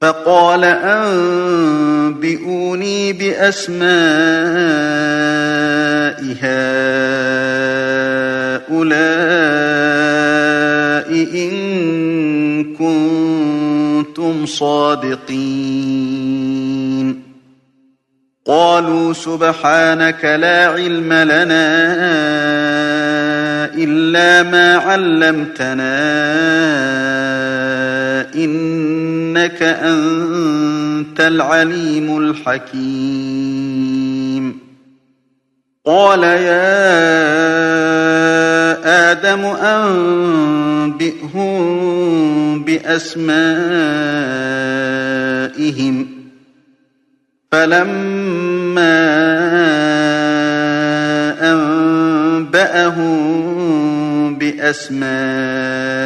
فقال أنبئوني بأسماء هؤلاء إن كنتم صادقين. قالوا سبحانك لا علم لنا إلا ما علمتنا إنك أنت العليم الحكيم. قال يا آدم أنبئهم بأسمائهم. فلما أنبأهم بأسمائهم